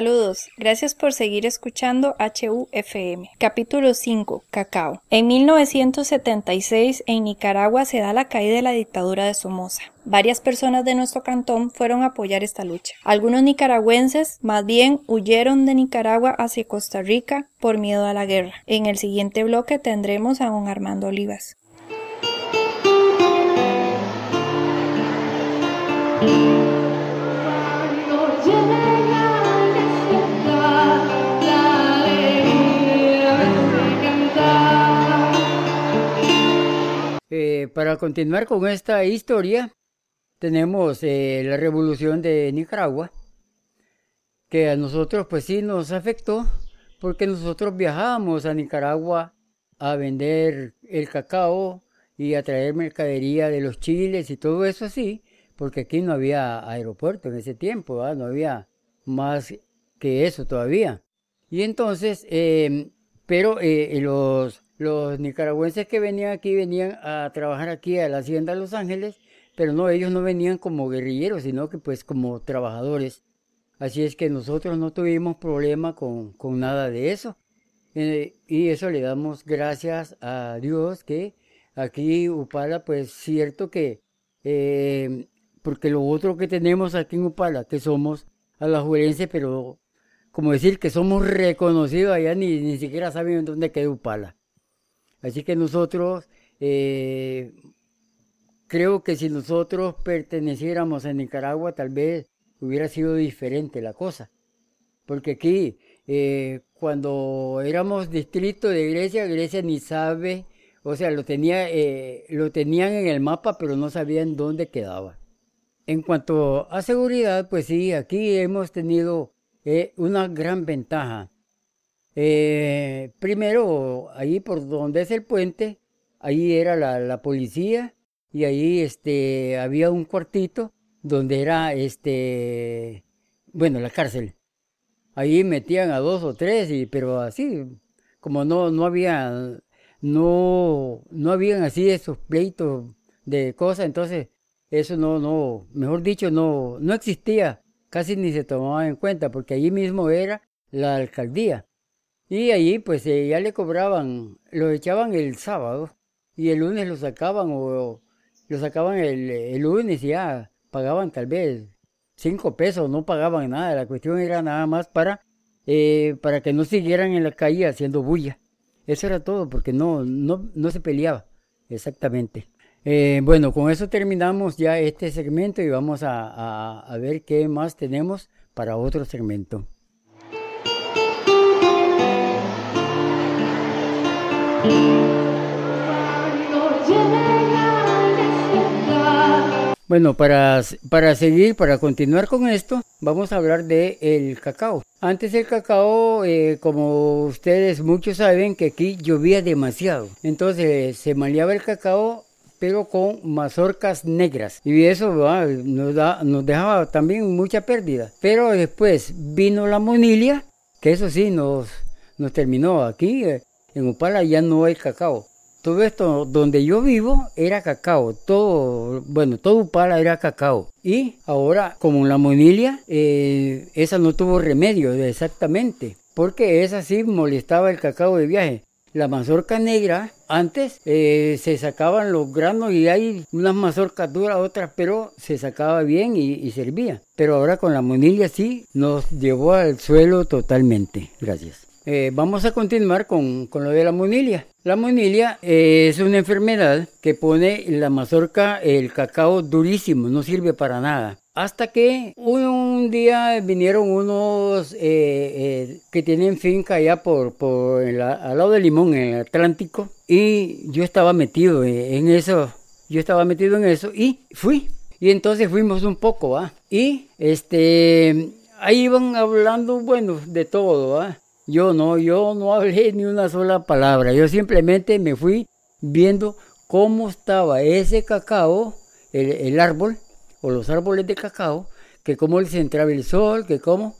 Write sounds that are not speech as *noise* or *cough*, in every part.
Saludos, gracias por seguir escuchando HUFM. Capítulo 5. Cacao. En 1976 en Nicaragua se da la caída de la dictadura de Somoza. Varias personas de nuestro cantón fueron a apoyar esta lucha. Algunos nicaragüenses más bien huyeron de Nicaragua hacia Costa Rica por miedo a la guerra. En el siguiente bloque tendremos a un Armando Olivas. Eh, para continuar con esta historia, tenemos eh, la revolución de Nicaragua, que a nosotros pues sí nos afectó, porque nosotros viajábamos a Nicaragua a vender el cacao y a traer mercadería de los chiles y todo eso así, porque aquí no había aeropuerto en ese tiempo, no había más que eso todavía. Y entonces, em, pero eh, los los nicaragüenses que venían aquí venían a trabajar aquí a la hacienda de Los Ángeles, pero no, ellos no venían como guerrilleros, sino que pues como trabajadores. Así es que nosotros no tuvimos problema con, nada de eso. Eh, y eso le damos gracias a Dios que aquí Upala, pues cierto que, eh, porque lo otro que tenemos aquí en Upala, que somos alajuelenses, pero como decir que somos reconocidos allá, ni, ni siquiera saben dónde queda Upala. Así que nosotros, eh, creo que si nosotros perteneciéramos a Nicaragua, tal vez hubiera sido diferente la cosa. Porque aquí, eh, cuando éramos distrito de Grecia, Grecia ni sabe, o sea, lo, tenía, eh, lo tenían en el mapa, pero no sabían dónde quedaba. En cuanto a seguridad, pues sí, aquí hemos tenido una gran ventaja eh, primero, ahí por donde es el puente, ahí era la, policía y ahí este, había un cuartito donde era, este, bueno, la cárcel. Ahí metían a dos o tres, y, pero así, como no, no había, no, no habían así esos pleitos de cosas, entonces eso no, no, mejor dicho, no, no existía, casi ni se tomaba en cuenta, porque allí mismo era la alcaldía. Y allí pues eh, ya le cobraban, lo echaban el sábado y el lunes lo sacaban o lo sacaban el, lunes y ya pagaban tal vez cinco pesos, no pagaban nada. La cuestión era nada más para, eh, para que no siguieran en la calle haciendo bulla. Eso era todo, porque no, no, no se peleaba exactamente. Eh, bueno, con eso terminamos ya este segmento y vamos a ver qué más tenemos para otro segmento. Bueno, para, para seguir, para continuar con esto, vamos a hablar de el cacao. Antes el cacao, eh, como ustedes muchos saben, que aquí llovía demasiado. Entonces se maleaba el cacao pero con mazorcas negras. Y eso nos, da, nos dejaba también mucha pérdida. Pero después vino la monilia, que eso sí nos, nos terminó aquí. Eh, en Upala ya no hay cacao. Todo esto donde yo vivo era cacao, todo, bueno, todo Upala era cacao. Y ahora, como la monilia, eh, esa no tuvo remedio exactamente, porque esa sí molestaba el cacao de viaje. La mazorca negra, antes eh, se sacaban los granos y hay unas mazorcas duras, otras, pero se sacaba bien y, y servía. Pero ahora con la monilia sí nos llevó al suelo totalmente. Gracias. Eh, vamos a continuar con, lo de la monilia. La monilia eh, es una enfermedad que pone la mazorca, el cacao durísimo, no sirve para nada. Hasta que un, día vinieron unos eh, que tienen finca allá por, por al lado de Limón, en el Atlántico, y yo estaba metido en eso, yo estaba metido en eso y fui. Y entonces fuimos un poco, ¿ah? Y este, ahí iban hablando, bueno, de todo, ¿ah? Yo no, yo no hablé ni una sola palabra. Yo simplemente me fui viendo cómo estaba ese cacao, el, árbol, o los árboles de cacao, que cómo les entraba el sol, que cómo.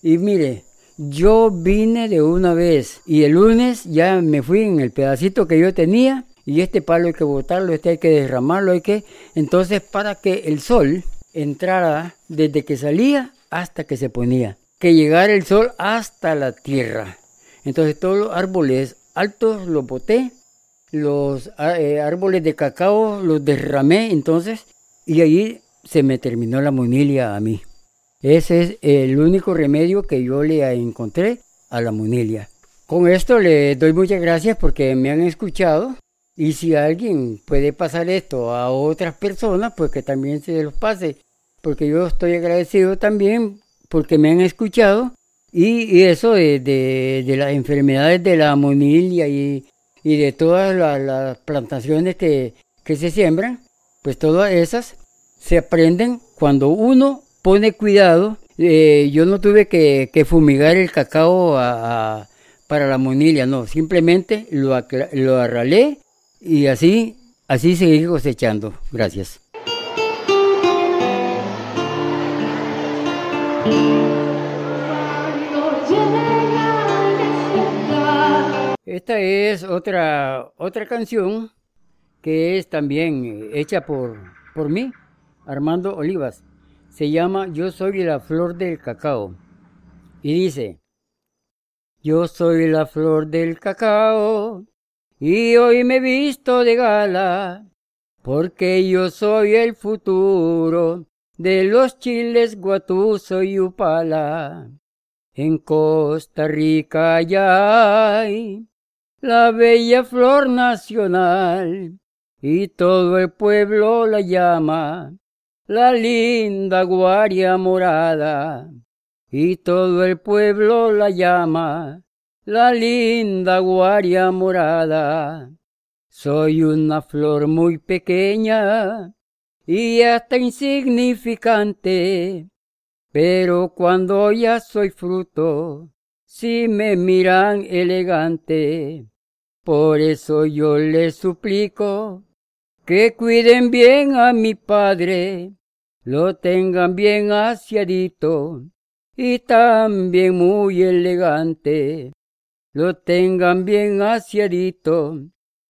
Y mire, yo vine de una vez y el lunes ya me fui en el pedacito que yo tenía y este palo hay que botarlo, este hay que derramarlo, hay que... Entonces para que el sol entrara desde que salía hasta que se ponía que llegara el sol hasta la tierra. Entonces todos los árboles altos los boté, los ah, eh, árboles de cacao los derramé entonces y ahí se me terminó la monilia a mí. Ese es el único remedio que yo le encontré a la monilia. Con esto le doy muchas gracias porque me han escuchado y si alguien puede pasar esto a otras personas, pues que también se los pase, porque yo estoy agradecido también porque me han escuchado y, eso de, las enfermedades de la monilia y, de todas las, plantaciones que, se siembran, pues todas esas se aprenden cuando uno pone cuidado. Eh, yo no tuve que, fumigar el cacao para la monilla, no, simplemente lo, lo arralé y así, así seguí cosechando. Gracias. Esta es otra, otra canción que es también hecha por, por mí, Armando Olivas. Se llama Yo soy la flor del cacao. Y dice, Yo soy la flor del cacao y hoy me visto de gala porque yo soy el futuro de los chiles guatuso y upala. En Costa Rica ya hay la bella flor nacional, y todo el pueblo la llama la linda guaria morada, y todo el pueblo la llama la linda guaria morada. Soy una flor muy pequeña y hasta insignificante, pero cuando ya soy fruto, si me miran elegante, por eso yo les suplico que cuiden bien a mi padre, lo tengan bien asiadito y también muy elegante, lo tengan bien asiadito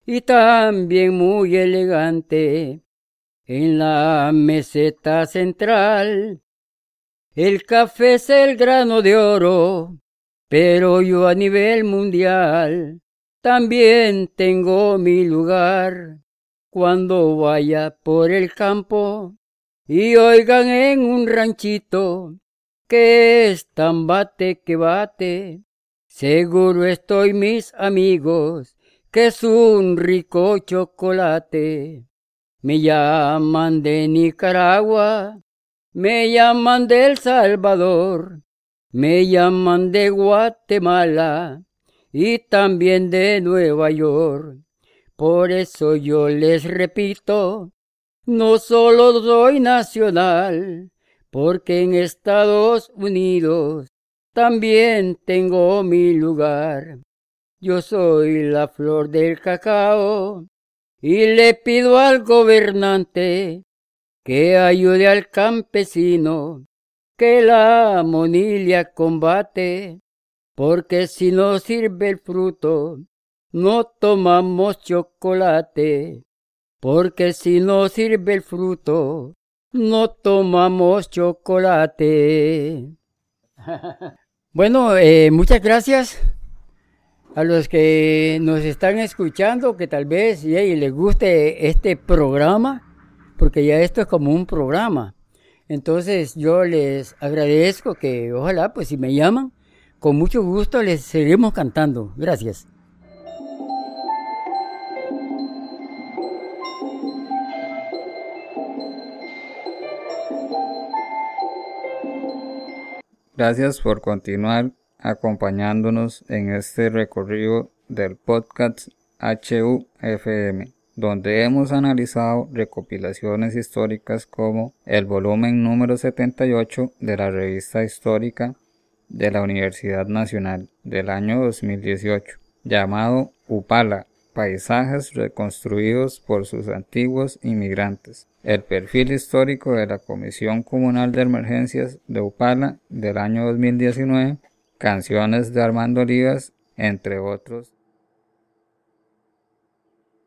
y también muy elegante. En la meseta central, el café es el grano de oro, pero yo a nivel mundial también tengo mi lugar cuando vaya por el campo y oigan en un ranchito que es tan bate que bate. Seguro estoy mis amigos que es un rico chocolate. Me llaman de Nicaragua, me llaman de El Salvador, me llaman de Guatemala, y también de Nueva York. Por eso yo les repito, no solo soy nacional, porque en Estados Unidos también tengo mi lugar. Yo soy la flor del cacao y le pido al gobernante que ayude al campesino que la monilla combate porque si no sirve el fruto, no tomamos chocolate, porque si no sirve el fruto, no tomamos chocolate. *laughs* bueno, eh, muchas gracias a los que nos están escuchando, que tal vez les guste este programa, porque ya esto es como un programa. Entonces yo les agradezco que ojalá, pues si me llaman, con mucho gusto les seguimos cantando. Gracias. Gracias por continuar acompañándonos en este recorrido del podcast HUFM, donde hemos analizado recopilaciones históricas como el volumen número 78 de la revista histórica de la Universidad Nacional del año 2018, llamado Upala, Paisajes reconstruidos por sus antiguos inmigrantes. El perfil histórico de la Comisión Comunal de Emergencias de Upala del año 2019, canciones de Armando Olivas, entre otros